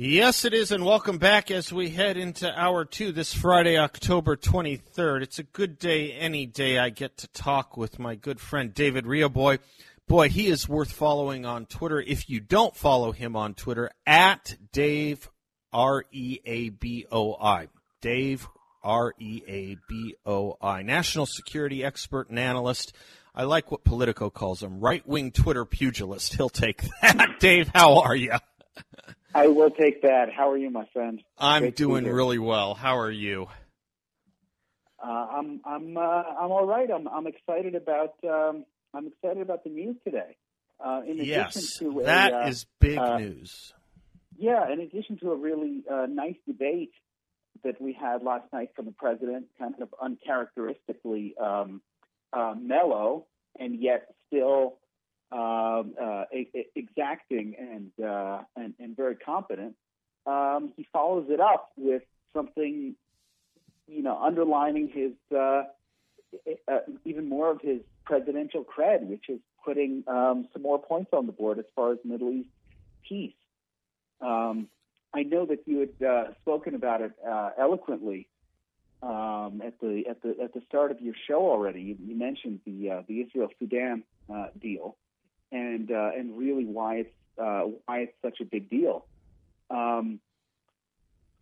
Yes, it is, and welcome back as we head into hour two this Friday, October 23rd. It's a good day any day I get to talk with my good friend David Reaboi. Boy, he is worth following on Twitter. If you don't follow him on Twitter, at Dave R E A B O I. Dave R E A B O I. National security expert and analyst. I like what Politico calls him right wing Twitter pugilist. He'll take that. Dave, how are you? I will take that. How are you, my friend? I'm Great doing really well. How are you? Uh, I'm I'm uh, I'm all right. I'm I'm excited about um, I'm excited about the news today. Uh, in Yes, to a, that uh, is big uh, news. Yeah, in addition to a really uh, nice debate that we had last night from the president, kind of uncharacteristically um, uh, mellow and yet still um, uh, exacting and, uh, and and very competent. Um, he follows it up with something, you know, underlining his uh, uh, even more of his presidential cred, which is putting um, some more points on the board as far as Middle East peace. Um, I know that you had uh, spoken about it eloquently um, at the at the at the start of your show already. You, you mentioned the uh, the Israel Sudan uh, deal, and uh, and really why it's uh, why it's such a big deal. Um,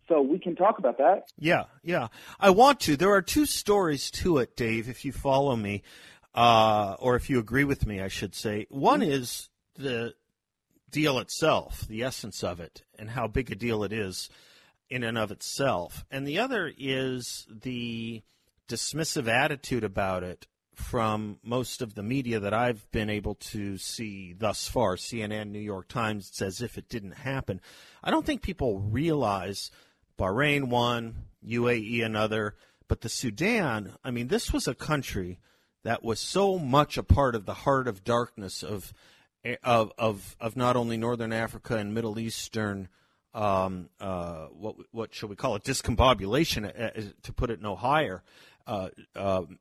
so we can talk about that. Yeah, yeah. I want to. There are two stories to it, Dave, if you follow me, uh, or if you agree with me, I should say. One is the deal itself, the essence of it, and how big a deal it is in and of itself. And the other is the dismissive attitude about it from most of the media that I've been able to see thus far CNN, New York Times, it's as if it didn't happen. I don't think people realize Bahrain one, UAE another, but the Sudan, I mean, this was a country that was so much a part of the heart of darkness of of of, of not only northern Africa and Middle Eastern um, uh, what what should we call it discombobulation uh, to put it no higher uh, um,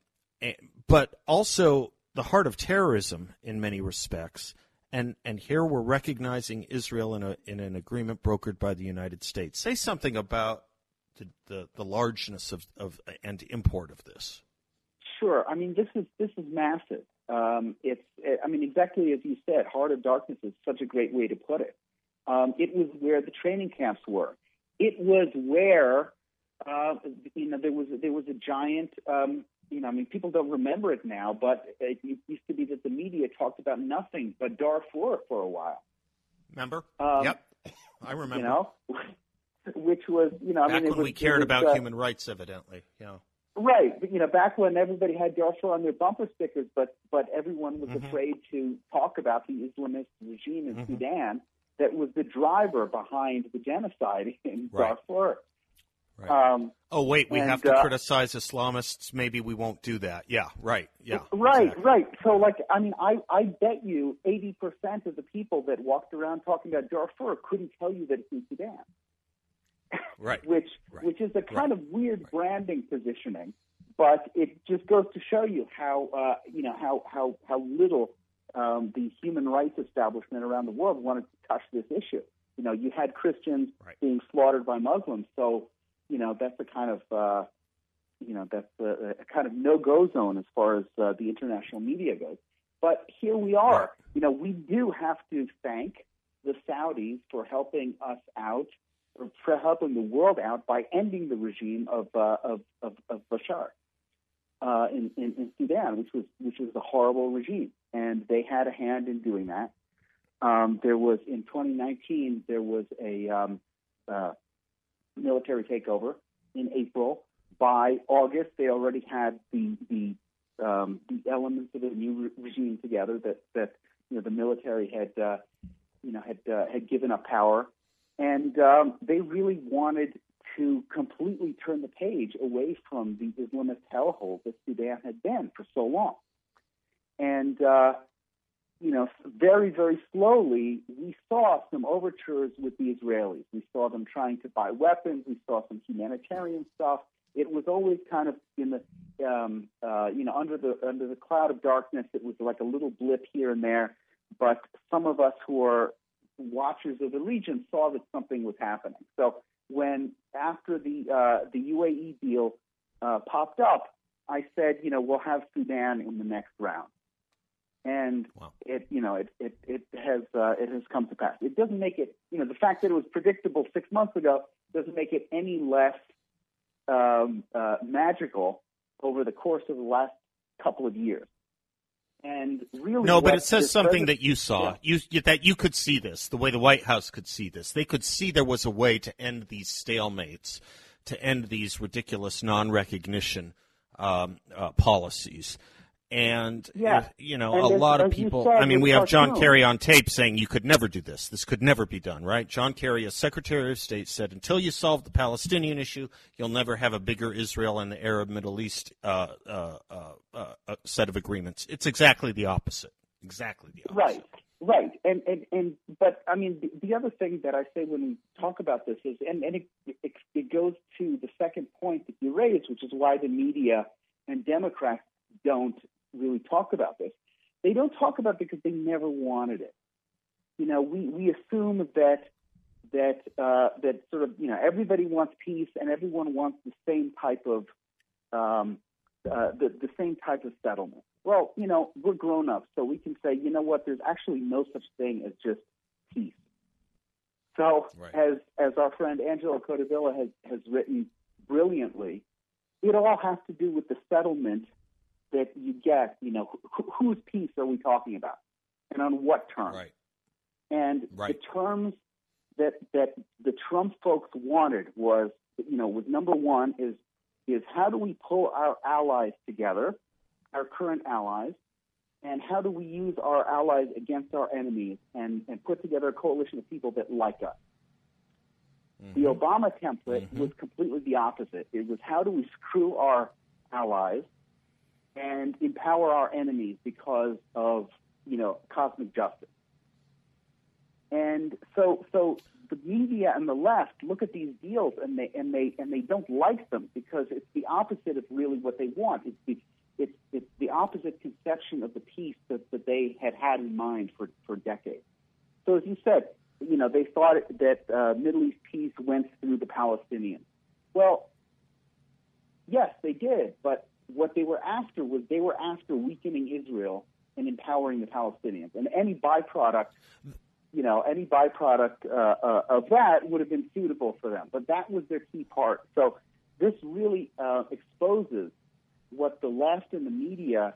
but also the heart of terrorism in many respects and and here we're recognizing Israel in a in an agreement brokered by the United States say something about the the, the largeness of, of and import of this Sure. I mean, this is this is massive. Um, it's, I mean, exactly as you said, heart of darkness is such a great way to put it. Um, it was where the training camps were. It was where, uh, you know, there was there was a giant. Um, you know, I mean, people don't remember it now, but it used to be that the media talked about nothing but Darfur for a while. remember Um, yep I remember You know, which was, you know, I back mean, it when was, we cared was, about uh, human rights evidently yeah Right, but you know, back when everybody had Darfur on their bumper stickers, but but everyone was Mhm. afraid to talk about the Islamist regime in Mhm. Sudan that was the driver behind the genocide in Right. Darfur. Right. Um, Oh wait, we And, have to uh, criticize Islamists. Maybe we won't do that. Yeah, right. Yeah, right, exactly. right. So, like, I mean, I I bet you eighty percent of the people that walked around talking about Darfur couldn't tell you that it's in Sudan. right. which Right. which is a kind Right. of weird branding positioning, but it just goes to show you how uh, you know how how how little um, the human rights establishment around the world wanted to touch this issue. You know, you had Christians Right. being slaughtered by Muslims, so you know that's a kind of uh, you know that's a, a kind of no-go zone as far as uh, the international media goes. But here we are. You know, we do have to thank the Saudis for helping us out, or for helping the world out by ending the regime of uh, of, of, of Bashar uh, in, in, in Sudan, which was which was a horrible regime, and they had a hand in doing that. Um, there was in 2019 there was a um, uh, military takeover in April. By August, they already had the the um, the elements of a new re- regime together. That that you know the military had uh, you know had uh, had given up power, and um, they really wanted to completely turn the page away from the Islamist hellhole that Sudan had been for so long. And uh, you know, very, very slowly, we saw some overtures with the Israelis. We saw them trying to buy weapons. We saw some humanitarian stuff. It was always kind of in the, um, uh, you know, under the under the cloud of darkness. It was like a little blip here and there. But some of us who are watchers of the region saw that something was happening. So when after the uh, the UAE deal uh, popped up, I said, you know, we'll have Sudan in the next round and wow. it you know it it it has uh, it has come to pass. It doesn't make it you know the fact that it was predictable six months ago doesn't make it any less um, uh, magical over the course of the last couple of years. And really, no, but it says something that you saw, yeah. you that you could see this the way the White House could see this. They could see there was a way to end these stalemates, to end these ridiculous non-recognition um, uh, policies. And yeah. you know, and a lot of people. Said, I mean, we have John Kerry on tape saying you could never do this. This could never be done, right? John Kerry, as Secretary of State, said until you solve the Palestinian issue, you'll never have a bigger Israel and the Arab Middle East uh, uh, uh, uh set of agreements. It's exactly the opposite. Exactly the opposite. Right. Right, and and and but I mean the, the other thing that I say when we talk about this is, and and it, it, it goes to the second point that you raised, which is why the media and Democrats don't really talk about this. They don't talk about it because they never wanted it. You know, we, we assume that that uh, that sort of you know everybody wants peace and everyone wants the same type of um, uh, the, the same type of settlement. Well, you know, we're grown ups, so we can say, you know what, there's actually no such thing as just peace. So, right. as as our friend Angelo Codevilla has has written brilliantly, it all has to do with the settlement that you get, you know, wh- whose piece are we talking about, and on what terms? Right. And right. the terms that that the Trump folks wanted was, you know, was number one is is how do we pull our allies together, our current allies, and how do we use our allies against our enemies and, and put together a coalition of people that like us. Mm-hmm. The Obama template mm-hmm. was completely the opposite. It was how do we screw our allies and empower our enemies because of you know cosmic justice. And so so the media and the left look at these deals and they and they and they don't like them because it's the opposite of really what they want. It's the it's, it's the opposite conception of the peace that, that they had had in mind for, for decades. So as you said, you know, they thought that uh, Middle East peace went through the Palestinians. Well, yes, they did, but what they were after was they were after weakening Israel and empowering the Palestinians. And any byproduct, you know, any byproduct uh, uh, of that would have been suitable for them. But that was their key part. So this really uh, exposes what the left and the media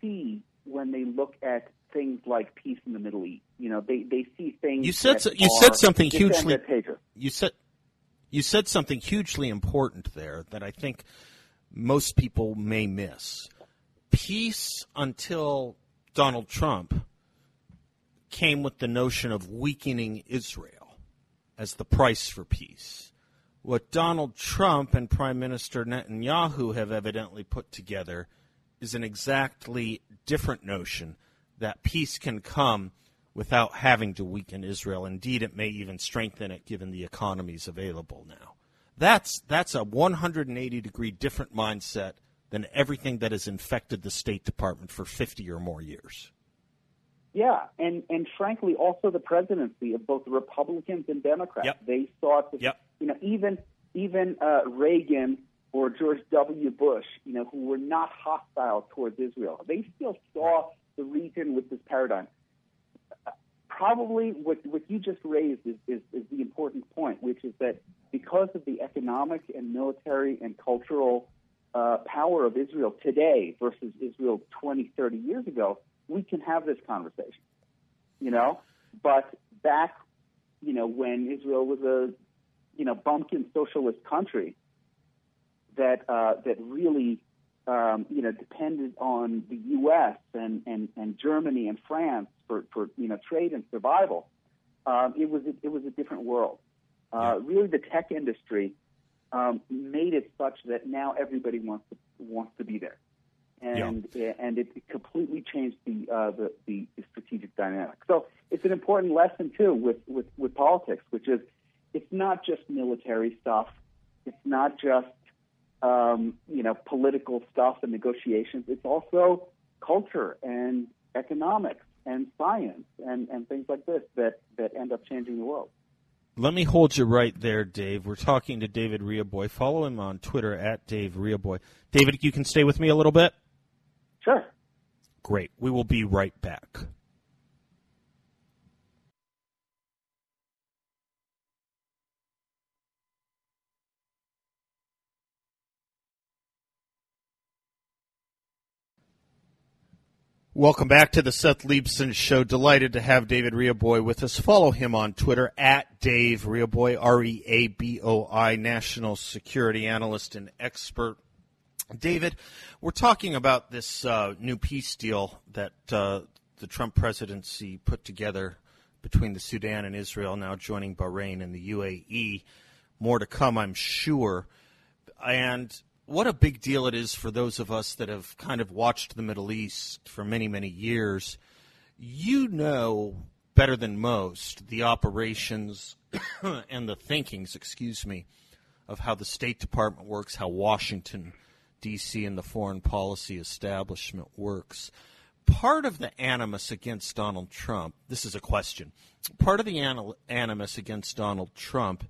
see when they look at things like peace in the Middle East. You know, they, they see things. You said so, you said something hugely. You said you said something hugely important there that I think most people may miss. Peace until Donald Trump came with the notion of weakening Israel as the price for peace. What Donald Trump and Prime Minister Netanyahu have evidently put together is an exactly different notion that peace can come without having to weaken Israel. Indeed, it may even strengthen it given the economies available now. That's that's a 180 degree different mindset than everything that has infected the State Department for 50 or more years. Yeah, and and frankly, also the presidency of both Republicans and Democrats. Yep. They thought that yep. you know even even uh, Reagan or George W. Bush, you know, who were not hostile towards Israel, they still saw the region with this paradigm probably what, what you just raised is, is, is the important point, which is that because of the economic and military and cultural uh, power of Israel today versus Israel 20, 30 years ago, we can have this conversation, you know? But back, you know, when Israel was a, you know, bumpkin socialist country that, uh, that really um, you know, depended on the U.S. and, and, and Germany and France for, for you know trade and survival, um, it was a, it was a different world. Uh, really, the tech industry um, made it such that now everybody wants to wants to be there, and yeah. and it completely changed the, uh, the, the strategic dynamic. So it's an important lesson too with, with with politics, which is it's not just military stuff, it's not just um, you know political stuff and negotiations. It's also culture and economics and science and, and things like this that, that end up changing the world. Let me hold you right there, Dave. We're talking to David Reaboi. Follow him on Twitter at Dave Reaboi. David, you can stay with me a little bit? Sure. Great. We will be right back. Welcome back to the Seth Leibsohn Show. Delighted to have David Reaboi with us. Follow him on Twitter at Dave R E A B O I, national security analyst and expert. David, we're talking about this uh, new peace deal that uh, the Trump presidency put together between the Sudan and Israel, now joining Bahrain and the UAE. More to come, I'm sure. And what a big deal it is for those of us that have kind of watched the Middle East for many, many years. You know better than most the operations and the thinkings, excuse me, of how the State Department works, how Washington, D.C., and the foreign policy establishment works. Part of the animus against Donald Trump, this is a question, part of the animus against Donald Trump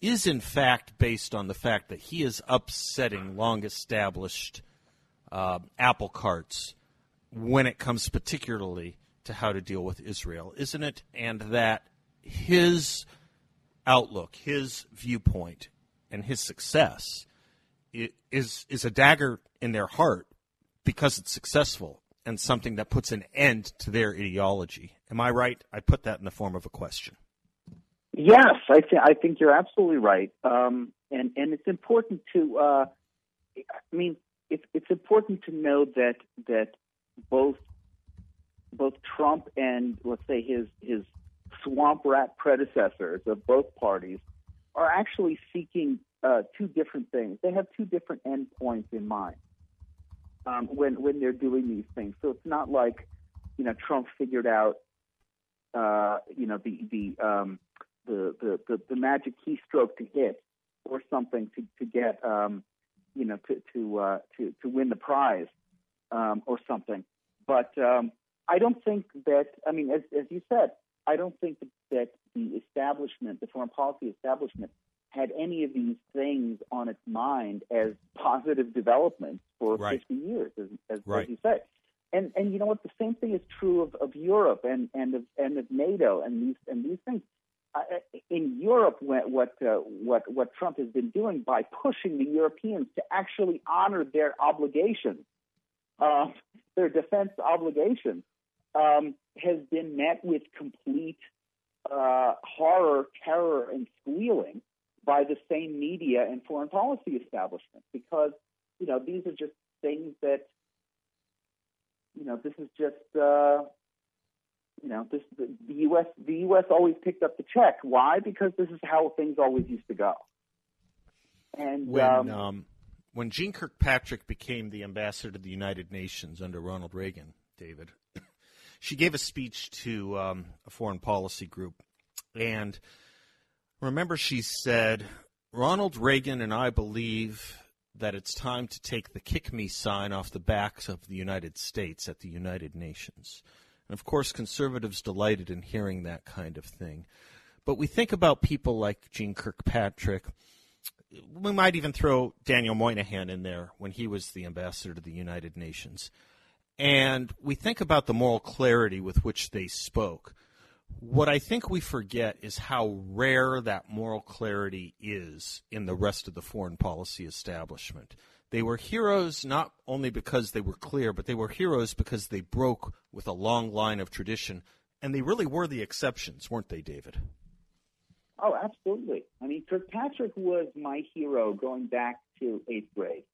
is in fact based on the fact that he is upsetting long established uh, apple carts when it comes particularly to how to deal with Israel, isn't it? And that his outlook, his viewpoint, and his success is is a dagger in their heart because it's successful and something that puts an end to their ideology. Am I right? I put that in the form of a question. Yes, I, th- I think you're absolutely right, um, and and it's important to. Uh, I mean, it's it's important to know that that both both Trump and let's say his his swamp rat predecessors of both parties are actually seeking uh, two different things. They have two different endpoints in mind um, when when they're doing these things. So it's not like you know Trump figured out uh, you know the the um, the, the, the, the magic keystroke to hit or something to, to get, um, you know, to, to, uh, to, to win the prize um, or something. But um, I don't think that, I mean, as, as you said, I don't think that the establishment, the foreign policy establishment, had any of these things on its mind as positive developments for right. 50 years, as, as, right. as you say. And and you know what? The same thing is true of, of Europe and and of and of NATO and these and these things in Europe, what uh, what what Trump has been doing by pushing the Europeans to actually honor their obligations, uh, their defense obligations, um, has been met with complete uh, horror, terror, and squealing by the same media and foreign policy establishment because you know these are just things that you know this is just uh, you know, this the, the U.S. the U.S. always picked up the check. Why? Because this is how things always used to go. And when um, um, when Kirkpatrick became the ambassador to the United Nations under Ronald Reagan, David, she gave a speech to um, a foreign policy group, and remember she said, "Ronald Reagan and I believe." That it's time to take the kick me sign off the backs of the United States at the United Nations. And of course, conservatives delighted in hearing that kind of thing. But we think about people like Jeane Kirkpatrick. We might even throw Daniel Moynihan in there when he was the ambassador to the United Nations. And we think about the moral clarity with which they spoke. What I think we forget is how rare that moral clarity is in the rest of the foreign policy establishment. They were heroes not only because they were clear, but they were heroes because they broke with a long line of tradition. And they really were the exceptions, weren't they, David? Oh, absolutely. I mean, Kirkpatrick was my hero going back to eighth grade.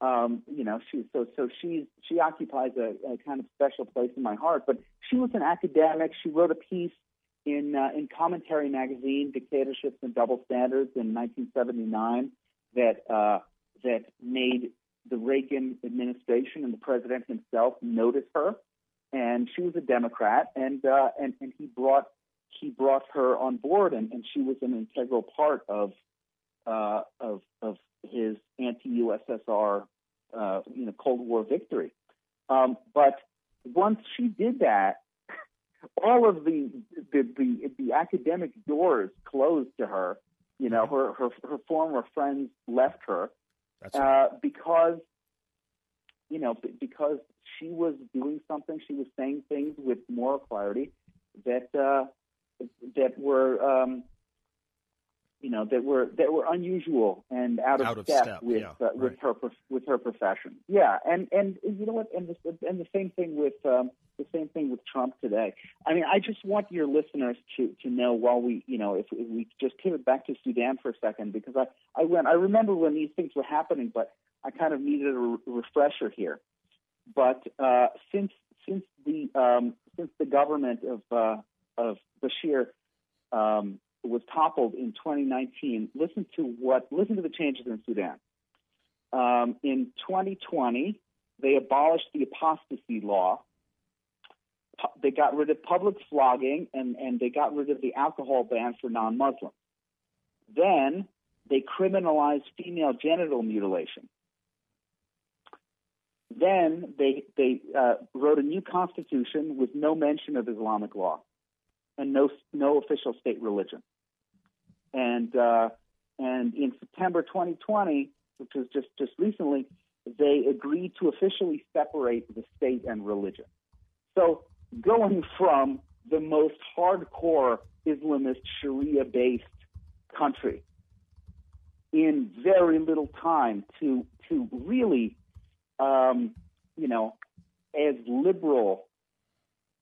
um, you know, she so so she's she occupies a, a kind of special place in my heart. But she was an academic. She wrote a piece in uh, in Commentary magazine, Dictatorships and Double Standards, in 1979, that uh, that made the Reagan administration and the president himself notice her. And she was a Democrat, and uh, and and he brought he brought her on board, and, and she was an integral part of uh, of of his anti-USSR, uh, you know, Cold War victory. Um, but once she did that, all of the the, the the academic doors closed to her. You know, her her, her former friends left her uh, because you know because she was doing something. She was saying things with moral clarity that uh, that were um, you know that were that were unusual and out of, Out of step, step, with yeah, uh, with her with her profession. Yeah, and and you know what, and the, and the same thing with um, the same thing with Trump today. I mean, I just want your listeners to to know while we you know if, if we just pivot back to Sudan for a second because I I went I remember when these things were happening, but I kind of needed a re- refresher here. But uh, since since the um, since the government of uh, of Bashir um, was toppled in 2019, listen to what listen to the changes in Sudan. Um, in 2020, they abolished the apostasy law. They got rid of public flogging and, and they got rid of the alcohol ban for non-Muslims. Then they criminalized female genital mutilation. Then they they uh, wrote a new constitution with no mention of Islamic law and no no official state religion. And uh, and in September 2020, which was just just recently, they agreed to officially separate the state and religion. So going from the most hardcore Islamist Sharia-based country in very little time to to really, um, you know, as liberal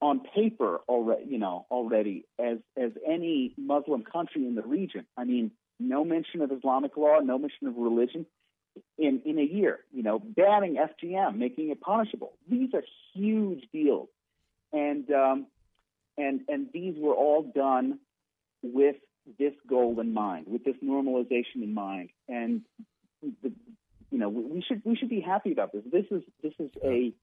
on paper already, you know, already as as any Muslim country in the region. I mean, no mention of Islamic law, no mention of religion in in a year. You know, banning FGM, making it punishable. These are huge deals, and um, and and these were all done with this goal in mind, with this normalization in mind, and the, you know, we should we should be happy about this. This is this is a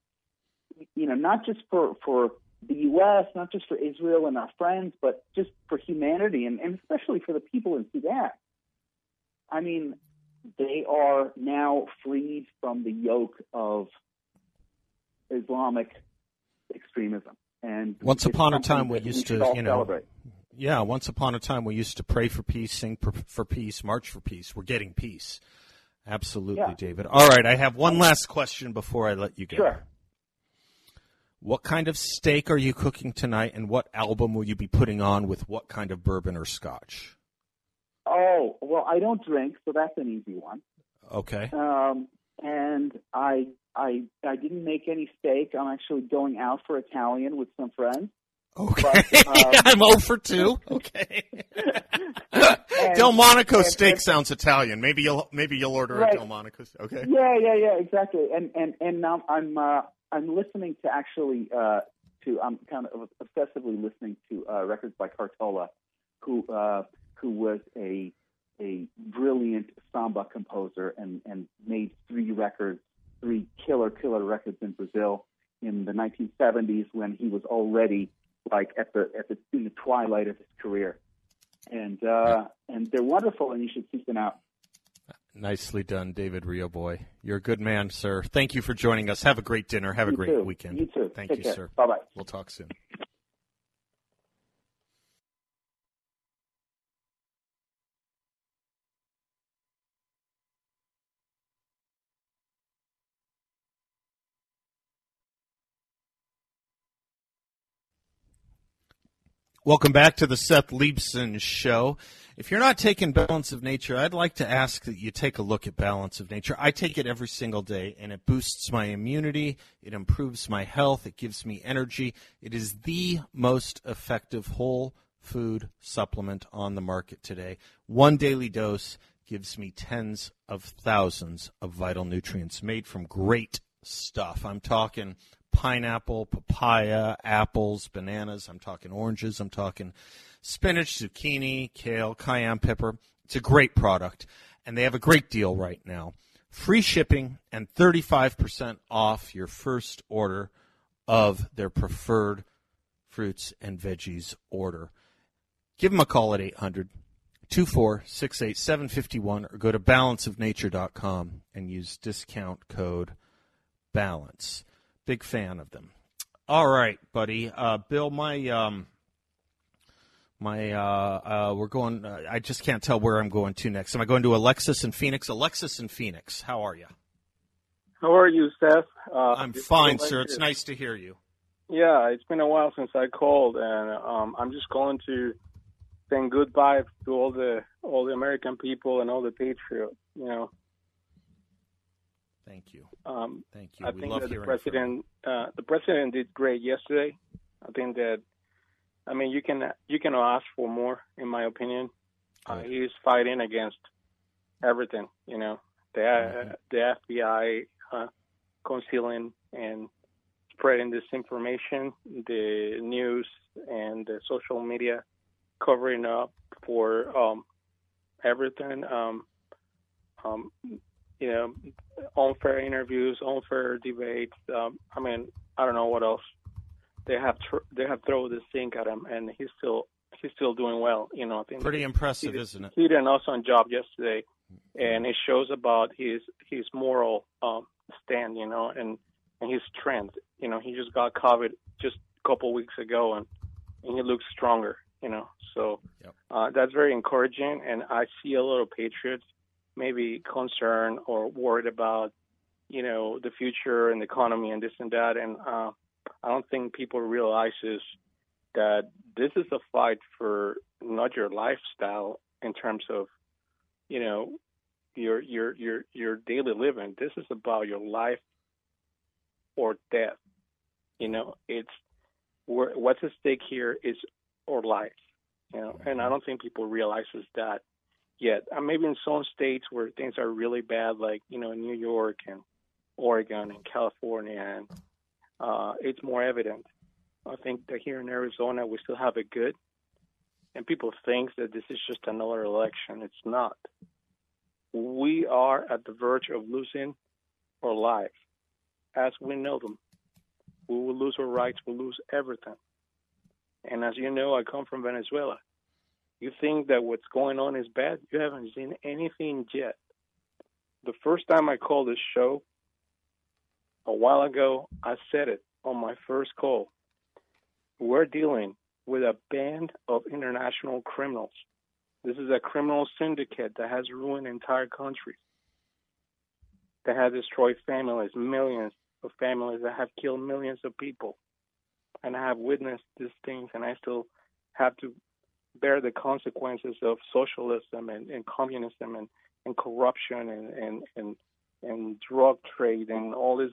you know not just for for the U.S., not just for Israel and our friends, but just for humanity and, and especially for the people in Sudan. I mean, they are now freed from the yoke of Islamic extremism. And Once upon a time, we used to, you know, celebrate. Yeah, once upon a time we used to pray for peace, sing for, for peace, march for peace. We're getting peace. Absolutely, Yeah. David. All right, I have one last question before I let you go. Sure. What kind of steak are you cooking tonight, and what album will you be putting on with what kind of bourbon or scotch? Oh well, I don't drink, so that's an easy one. Okay. Um, and I I I didn't make any steak. I'm actually going out for Italian with some friends. Okay. But, um, I'm 0 for 2. Okay. And- Delmonico and- steak and- sounds Italian. Maybe you'll maybe you'll order Right. a Delmonico. Okay. Yeah, yeah, yeah, exactly. And and and now I'm uh, I'm listening to actually uh, to I'm kind of obsessively listening to uh, records by Cartola, who uh, who was a a brilliant samba composer and and made three records, three killer killer records in Brazil in the 1970s when he was already like at the at the in the twilight of his career. And uh, and they're wonderful, and you should seek them out. Nicely done, David Reaboi. You're a good man, sir. Thank you for joining us. Have a great dinner. Have a great too. weekend. You too. Thank Take you, care. sir. Bye bye. We'll talk soon. Welcome back to the Seth Leibsohn Show. If you're not taking Balance of Nature, I'd like to ask that you take a look at Balance of Nature. I take it every single day, and it boosts my immunity, it improves my health, it gives me energy. It is the most effective whole food supplement on the market today. One daily dose gives me tens of thousands of vital nutrients made from great stuff. I'm talking pineapple, papaya, apples, bananas. I'm talking oranges. I'm talking spinach, zucchini, kale, cayenne pepper. It's a great product, and they have a great deal right now. Free shipping and 35% off your first order of their preferred fruits and veggies order. Give them a call at 800 2468 751 or go to balanceofnature.com and use discount code BALANCE. Big fan of them. All right, buddy. Uh, Bill, my. Um, my uh, uh, we're going. Uh, I just can't tell where I'm going to next. Am I going to Alexis in Phoenix? Alexis in Phoenix. How are you? How are you, Seth? Uh, I'm fine, sir. It's nice to hear you. Yeah, it's been a while since I called, and um, I'm just calling to saying goodbye to all the all the American people and all the patriots. You know. Thank you. Um, Thank you. I we think that the president uh, the president did great yesterday. I think that I mean you can you can ask for more, in my opinion. Uh, he's fighting against everything. You know, the Mhm. the FBI uh, concealing and spreading disinformation, the news and the social media covering up for um, everything. Um, um, you know, unfair interviews, unfair debates. Um, I mean, I don't know what else. They have tr- they have thrown this thing at him, and he's still he's still doing well. You know, I think Pretty impressive, he, isn't it? he did an awesome job yesterday, and it shows about his his moral um, stand, you know, and and his strength. You know, he just got COVID just a couple weeks ago, and and he looks stronger. You know, so Yep. uh, that's very encouraging. And I see a lot of patriots maybe concerned or worried about you know the future and the economy and this and that, and uh, I don't think people realizes that this is a fight for not your lifestyle in terms of you know your your your your daily living. This is about your life or death. You know it's what's at stake here is our life you know. And i don't think people realizes that yet uh, maybe in some states where things are really bad like you know new york and oregon and california and uh it's more evident I think that here in Arizona we still have it good, and people think that this is just another election. It's not. We are at the verge of losing our lives as we know them. We will lose our rights. We'll lose everything. And as you know, I come from Venezuela. You think that what's going on is bad? You haven't seen anything yet. The first time I called this show, a while ago, I said it on my first call we're dealing with a band of international criminals. This is a criminal syndicate that has ruined entire countries, that has destroyed families, millions of families, that have killed millions of people. And I have witnessed these things, and I still have to bear the consequences of socialism and, and communism and, and corruption and, and, and, and drug trade and all this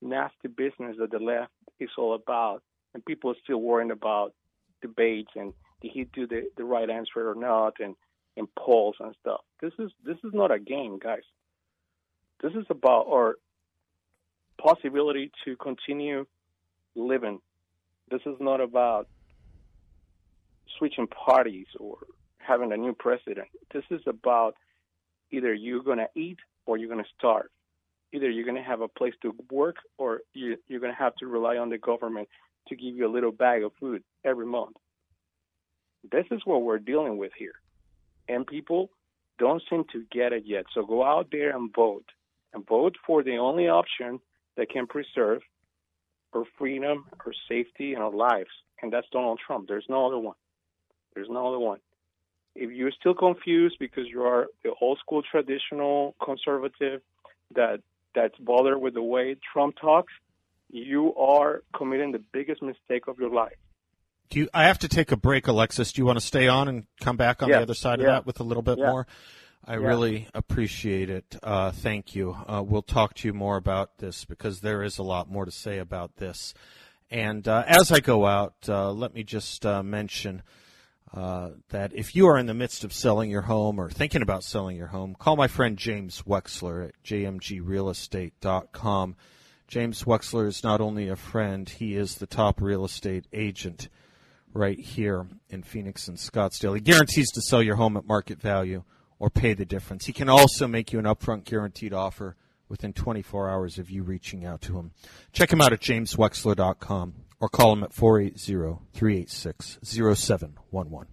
nasty business that the left is all about and people are still worrying about debates and did he do the, the right answer or not and, and polls and stuff. This is this is not a game, guys. This is about our possibility to continue living. This is not about switching parties or having a new president. This is about either you're going to eat or you're going to starve. Either you're going to have a place to work or you, you're going to have to rely on the government to give you a little bag of food every month. This is what we're dealing with here. And people don't seem to get it yet. So go out there and vote. And vote for the only option that can preserve our freedom, our safety, and our lives. And that's Donald Trump. There's no other one. There's no other one. If you're still confused because you are the old school traditional conservative that that's bothered with the way Trump talks, you are committing the biggest mistake of your life. Do you, I have to take a break, Alexis. Do you want to stay on and come back on Yeah, the other side of that with a little bit Yeah. more? I really appreciate it. Uh, thank you. Uh, we'll talk to you more about this because there is a lot more to say about this. And uh, as I go out, uh, let me just uh, mention uh, that if you are in the midst of selling your home or thinking about selling your home, call my friend James Wexler at jmgrealestate.com. James Wexler is not only a friend, he is the top real estate agent right here in Phoenix and Scottsdale. He guarantees to sell your home at market value or pay the difference. He can also make you an upfront guaranteed offer within 24 hours of you reaching out to him. Check him out at jameswexler.com or call them at 480-386-0711.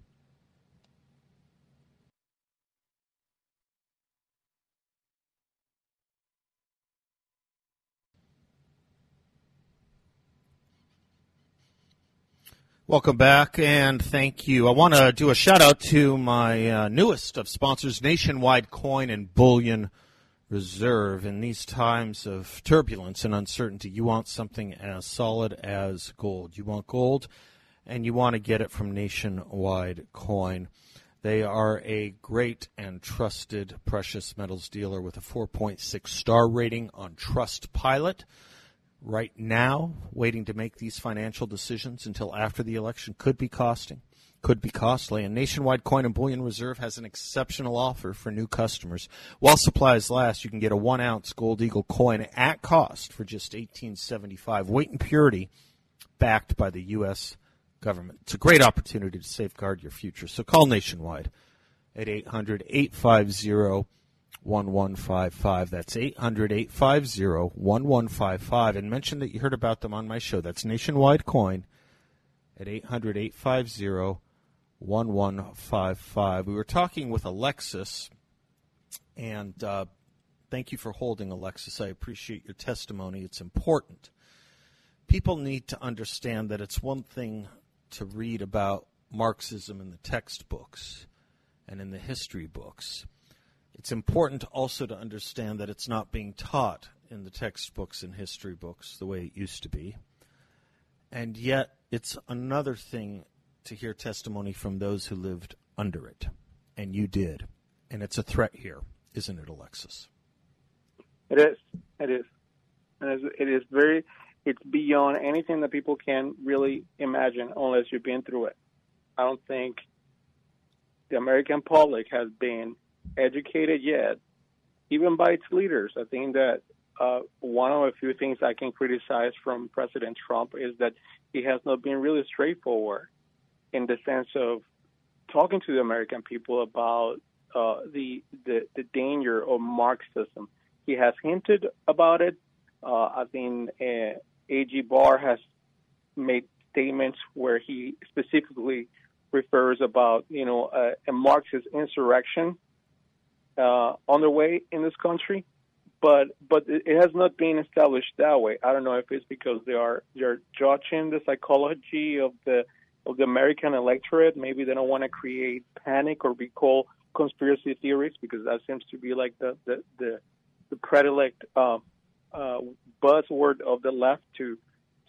Welcome back and thank you. I want to do a shout out to my uh, newest of sponsors, Nationwide Coin and Bullion Reserve. In these times of turbulence and uncertainty, you want something as solid as gold. You want gold and you want to get it from Nationwide Coin. They are a great and trusted precious metals dealer with a 4.6 star rating on Trustpilot right now, waiting to make these financial decisions until after the election could be costing, could be costly. And Nationwide Coin and Bullion Reserve has an exceptional offer for new customers. While supplies last, you can get a one ounce Gold Eagle coin at cost for just eighteen seventy five. Weight and purity, backed by the U.S. government. It's a great opportunity to safeguard your future. So call Nationwide at 800 850 1155. That's 800 850 1155. And mention that you heard about them on my show. That's Nationwide Coin at 800 850 1155. We were talking with Alexis, and uh, thank you for holding, Alexis. I appreciate your testimony. It's important. People need to understand that it's one thing to read about Marxism in the textbooks and in the history books it's important also to understand that it's not being taught in the textbooks and history books the way it used to be. And yet, it's another thing to hear testimony from those who lived under it. And you did. And it's a threat here, isn't it, Alexis? It is. It is. And it is very, it's beyond anything that people can really imagine unless you've been through it. I don't think the American public has been educated yet, even by its leaders. I think that uh, one of a few things I can criticize from President Trump is that he has not been really straightforward in the sense of talking to the American people about uh, the, the, the danger of Marxism. He has hinted about it. Uh, I think uh, A.G. Barr has made statements where he specifically refers about you know a, a Marxist insurrection uh, underway in this country, but but it has not been established that way. I don't know if it's because they are they're judging the psychology of the of the American electorate. Maybe they don't want to create panic or recall conspiracy theories because that seems to be like the the the, the predilect uh, uh, buzzword of the left to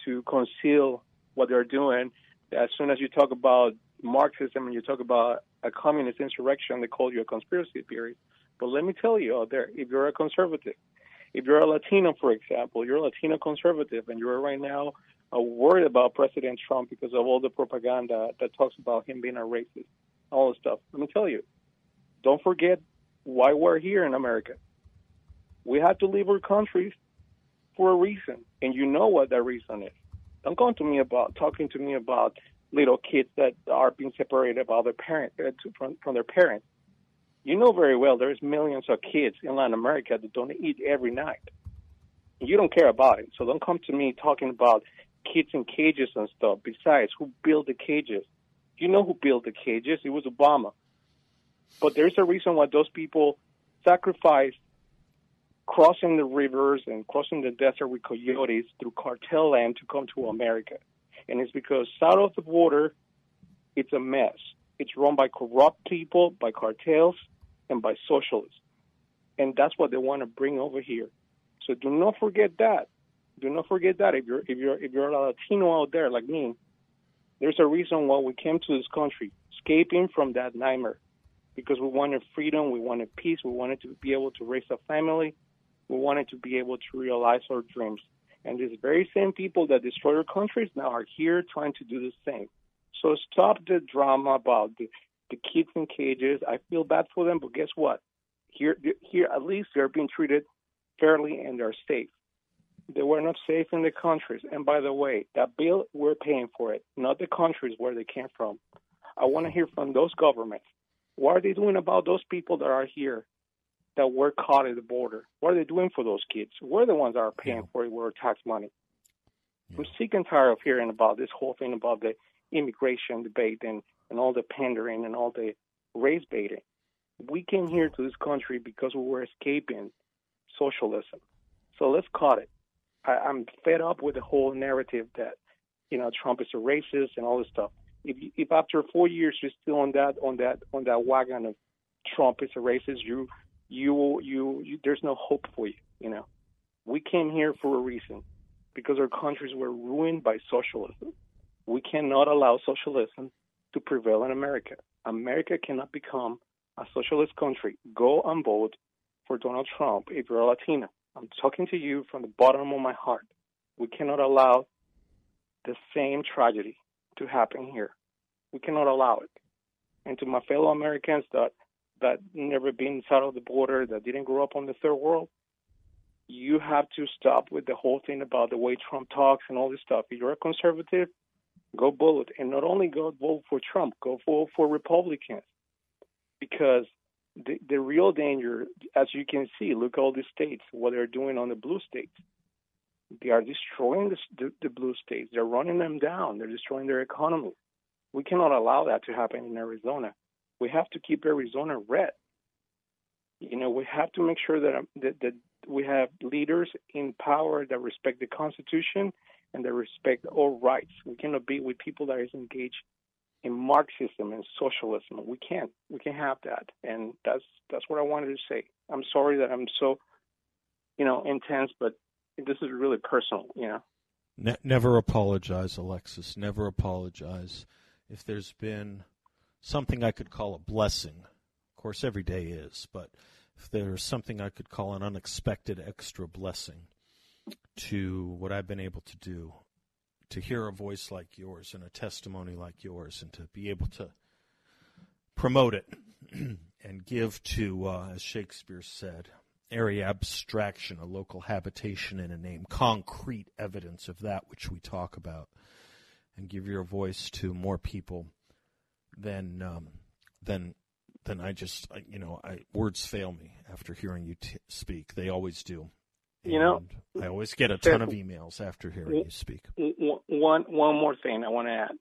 to conceal what they're doing. As soon as you talk about Marxism and you talk about a communist insurrection, they call you a conspiracy theory. But let me tell you out there, if you're a conservative, if you're a Latino, for example, you're a Latino conservative, and you're right now uh, worried about President Trump because of all the propaganda that talks about him being a racist, all this stuff. Let me tell you, don't forget why we're here in America. We have to leave our countries for a reason, and you know what that reason is. Don't come to me about talking to me about little kids that are being separated by their uh, from, from their parents you know very well there's millions of kids in Latin America that don't eat every night. You don't care about it. So don't come to me talking about kids in cages and stuff. Besides, who built the cages? You know who built the cages? It was Obama. But there's a reason why those people sacrificed crossing the rivers and crossing the desert with coyotes through cartel land to come to America. And it's because south of the border, it's a mess. It's run by corrupt people, by cartels, and by socialists. And that's what they want to bring over here. So do not forget that. Do not forget that if you're if you're if you're a Latino out there like me, there's a reason why we came to this country, escaping from that nightmare. Because we wanted freedom, we wanted peace, we wanted to be able to raise a family, we wanted to be able to realize our dreams. And these very same people that destroy our countries now are here trying to do the same. So stop the drama about the, the kids in cages. I feel bad for them, but guess what? Here, here at least they're being treated fairly and they're safe. They were not safe in the countries. And by the way, that bill we're paying for it, not the countries where they came from. I want to hear from those governments. What are they doing about those people that are here that were caught at the border? What are they doing for those kids? We're the ones that are paying yeah. for it with our tax money. Yeah. I'm sick and tired of hearing about this whole thing about the immigration debate and, and all the pandering and all the race baiting. We came here to this country because we were escaping socialism. So let's cut it. I, I'm fed up with the whole narrative that, you know, Trump is a racist and all this stuff. If, if after four years you're still on that on that on that wagon of Trump is a racist, you you you, you there's no hope for you. You know, we came here for a reason because our countries were ruined by socialism. We cannot allow socialism to prevail in America. America cannot become a socialist country. Go and vote for Donald Trump if you're a Latina. I'm talking to you from the bottom of my heart. We cannot allow the same tragedy to happen here. We cannot allow it. And to my fellow Americans that that never been south of the border, that didn't grow up on the third world, you have to stop with the whole thing about the way Trump talks and all this stuff. If you're a conservative, go vote. And not only go vote for Trump, go vote for Republicans. Because the, the real danger, as you can see, look all the states, what they're doing on the blue states. They are destroying the, the, the blue states. They're running them down. They're destroying their economy. We cannot allow that to happen in Arizona. We have to keep Arizona red. You know, we have to make sure that, um, that, that we have leaders in power that respect the Constitution and that respect all rights. We cannot be with people that is engaged in Marxism and socialism. We can't. We can't have that. And that's that's what I wanted to say. I'm sorry that I'm so, you know, intense, but this is really personal. You know. Ne- never apologize, Alexis. Never apologize. If there's been something I could call a blessing, of course, every day is, but if there's something I could call an unexpected extra blessing to what I've been able to do to hear a voice like yours and a testimony like yours and to be able to promote it and give to, uh, as Shakespeare said, airy abstraction, a local habitation in a name, concrete evidence of that which we talk about, and give your voice to more people than um, than than I just you know I words fail me after hearing you t- speak. They always do. You know, I always get a ton of emails after hearing you speak. One one more thing I want to add.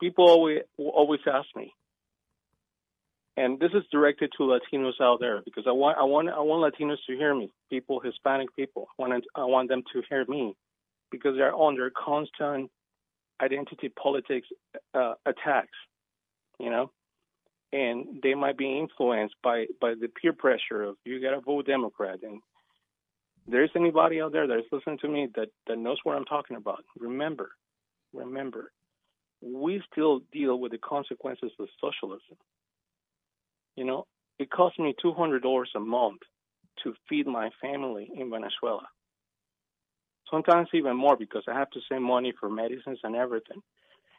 People always always ask me, and this is directed to Latinos out there because I want I want I want Latinos to hear me. People, Hispanic people, I want I want them to hear me because they're under constant identity politics uh, attacks. You know, and they might be influenced by by the peer pressure of you got to vote Democrat and there's anybody out there that's listening to me that, that knows what I'm talking about, remember, remember, we still deal with the consequences of socialism. You know, it costs me $200 a month to feed my family in Venezuela. Sometimes even more because I have to send money for medicines and everything.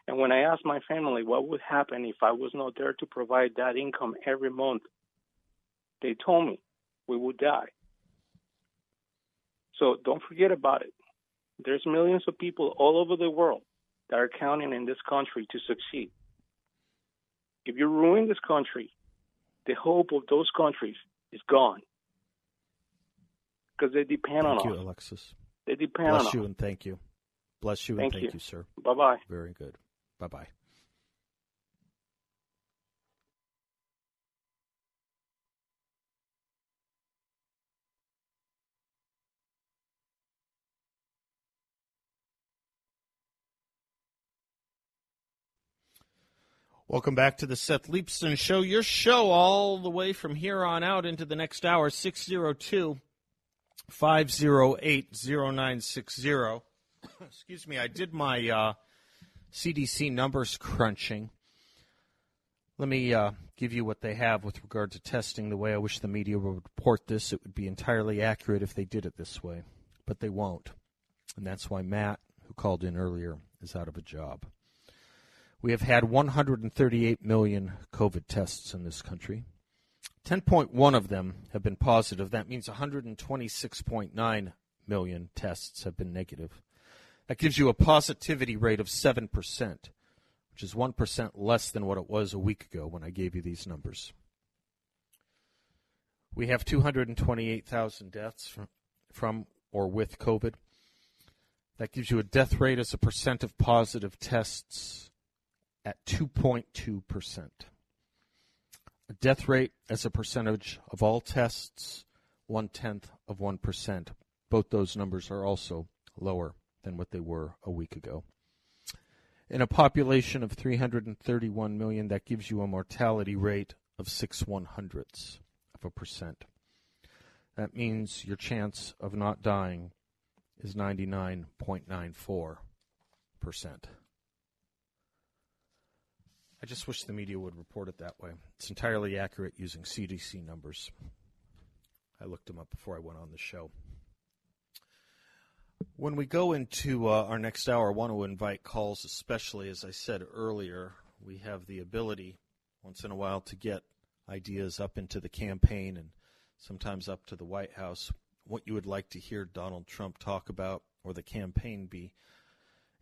And when I asked my family what would happen if I was not there to provide that income every month, they told me we would die. So don't forget about it. There's millions of people all over the world that are counting in this country to succeed. If you ruin this country, the hope of those countries is gone because they depend on us. thank on you, us. Alexis. They depend Bless on you us. and thank you. Bless you thank and thank you, you sir. Bye bye. Very good. Bye bye. Welcome back to the Seth Leibsohn Show, your show all the way from here on out into the next hour, 602 508 0960. Excuse me, I did my uh, CDC numbers crunching. Let me uh, give you what they have with regard to testing the way I wish the media would report this. It would be entirely accurate if they did it this way, but they won't. And that's why Matt, who called in earlier, is out of a job. We have had 138 million COVID tests in this country. 10.1 of them have been positive. That means 126.9 million tests have been negative. That gives you a positivity rate of 7%, which is 1% less than what it was a week ago when I gave you these numbers. We have 228,000 deaths from, from or with COVID. That gives you a death rate as a percent of positive tests at 2.2%. A death rate as a percentage of all tests, one tenth of 1%. Both those numbers are also lower than what they were a week ago. In a population of 331 million, that gives you a mortality rate of 6 one hundredths of a percent. That means your chance of not dying is 99.94%. I just wish the media would report it that way. It's entirely accurate using CDC numbers. I looked them up before I went on the show. When we go into uh, our next hour, I want to invite calls, especially as I said earlier, we have the ability once in a while to get ideas up into the campaign and sometimes up to the White House, what you would like to hear Donald Trump talk about or the campaign be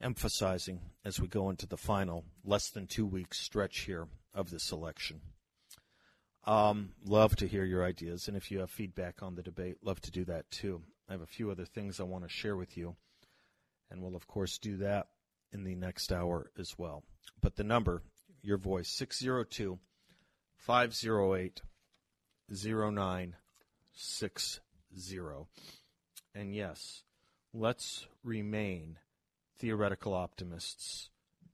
emphasizing as we go into the final less than two weeks stretch here of this election. Um, love to hear your ideas, and if you have feedback on the debate, love to do that too. I have a few other things I want to share with you, and we'll, of course, do that in the next hour as well. But the number, your voice, 602 508 0960. And yes, let's remain theoretical optimists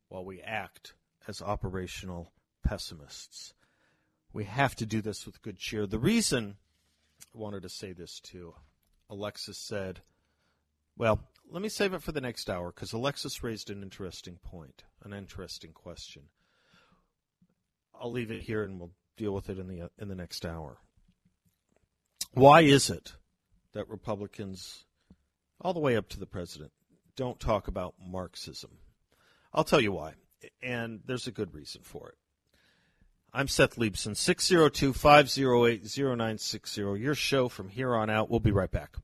while we act as operational pessimists. We have to do this with good cheer. The reason I wanted to say this too, Alexis said, well, let me save it for the next hour because Alexis raised an interesting point, an interesting question. I'll leave it here and we'll deal with it in the in the next hour. Why is it that Republicans, all the way up to the president, don't talk about Marxism. I'll tell you why, and there's a good reason for it. I'm Seth Leibsohn, 602 508 0960. Your show from here on out. We'll be right back.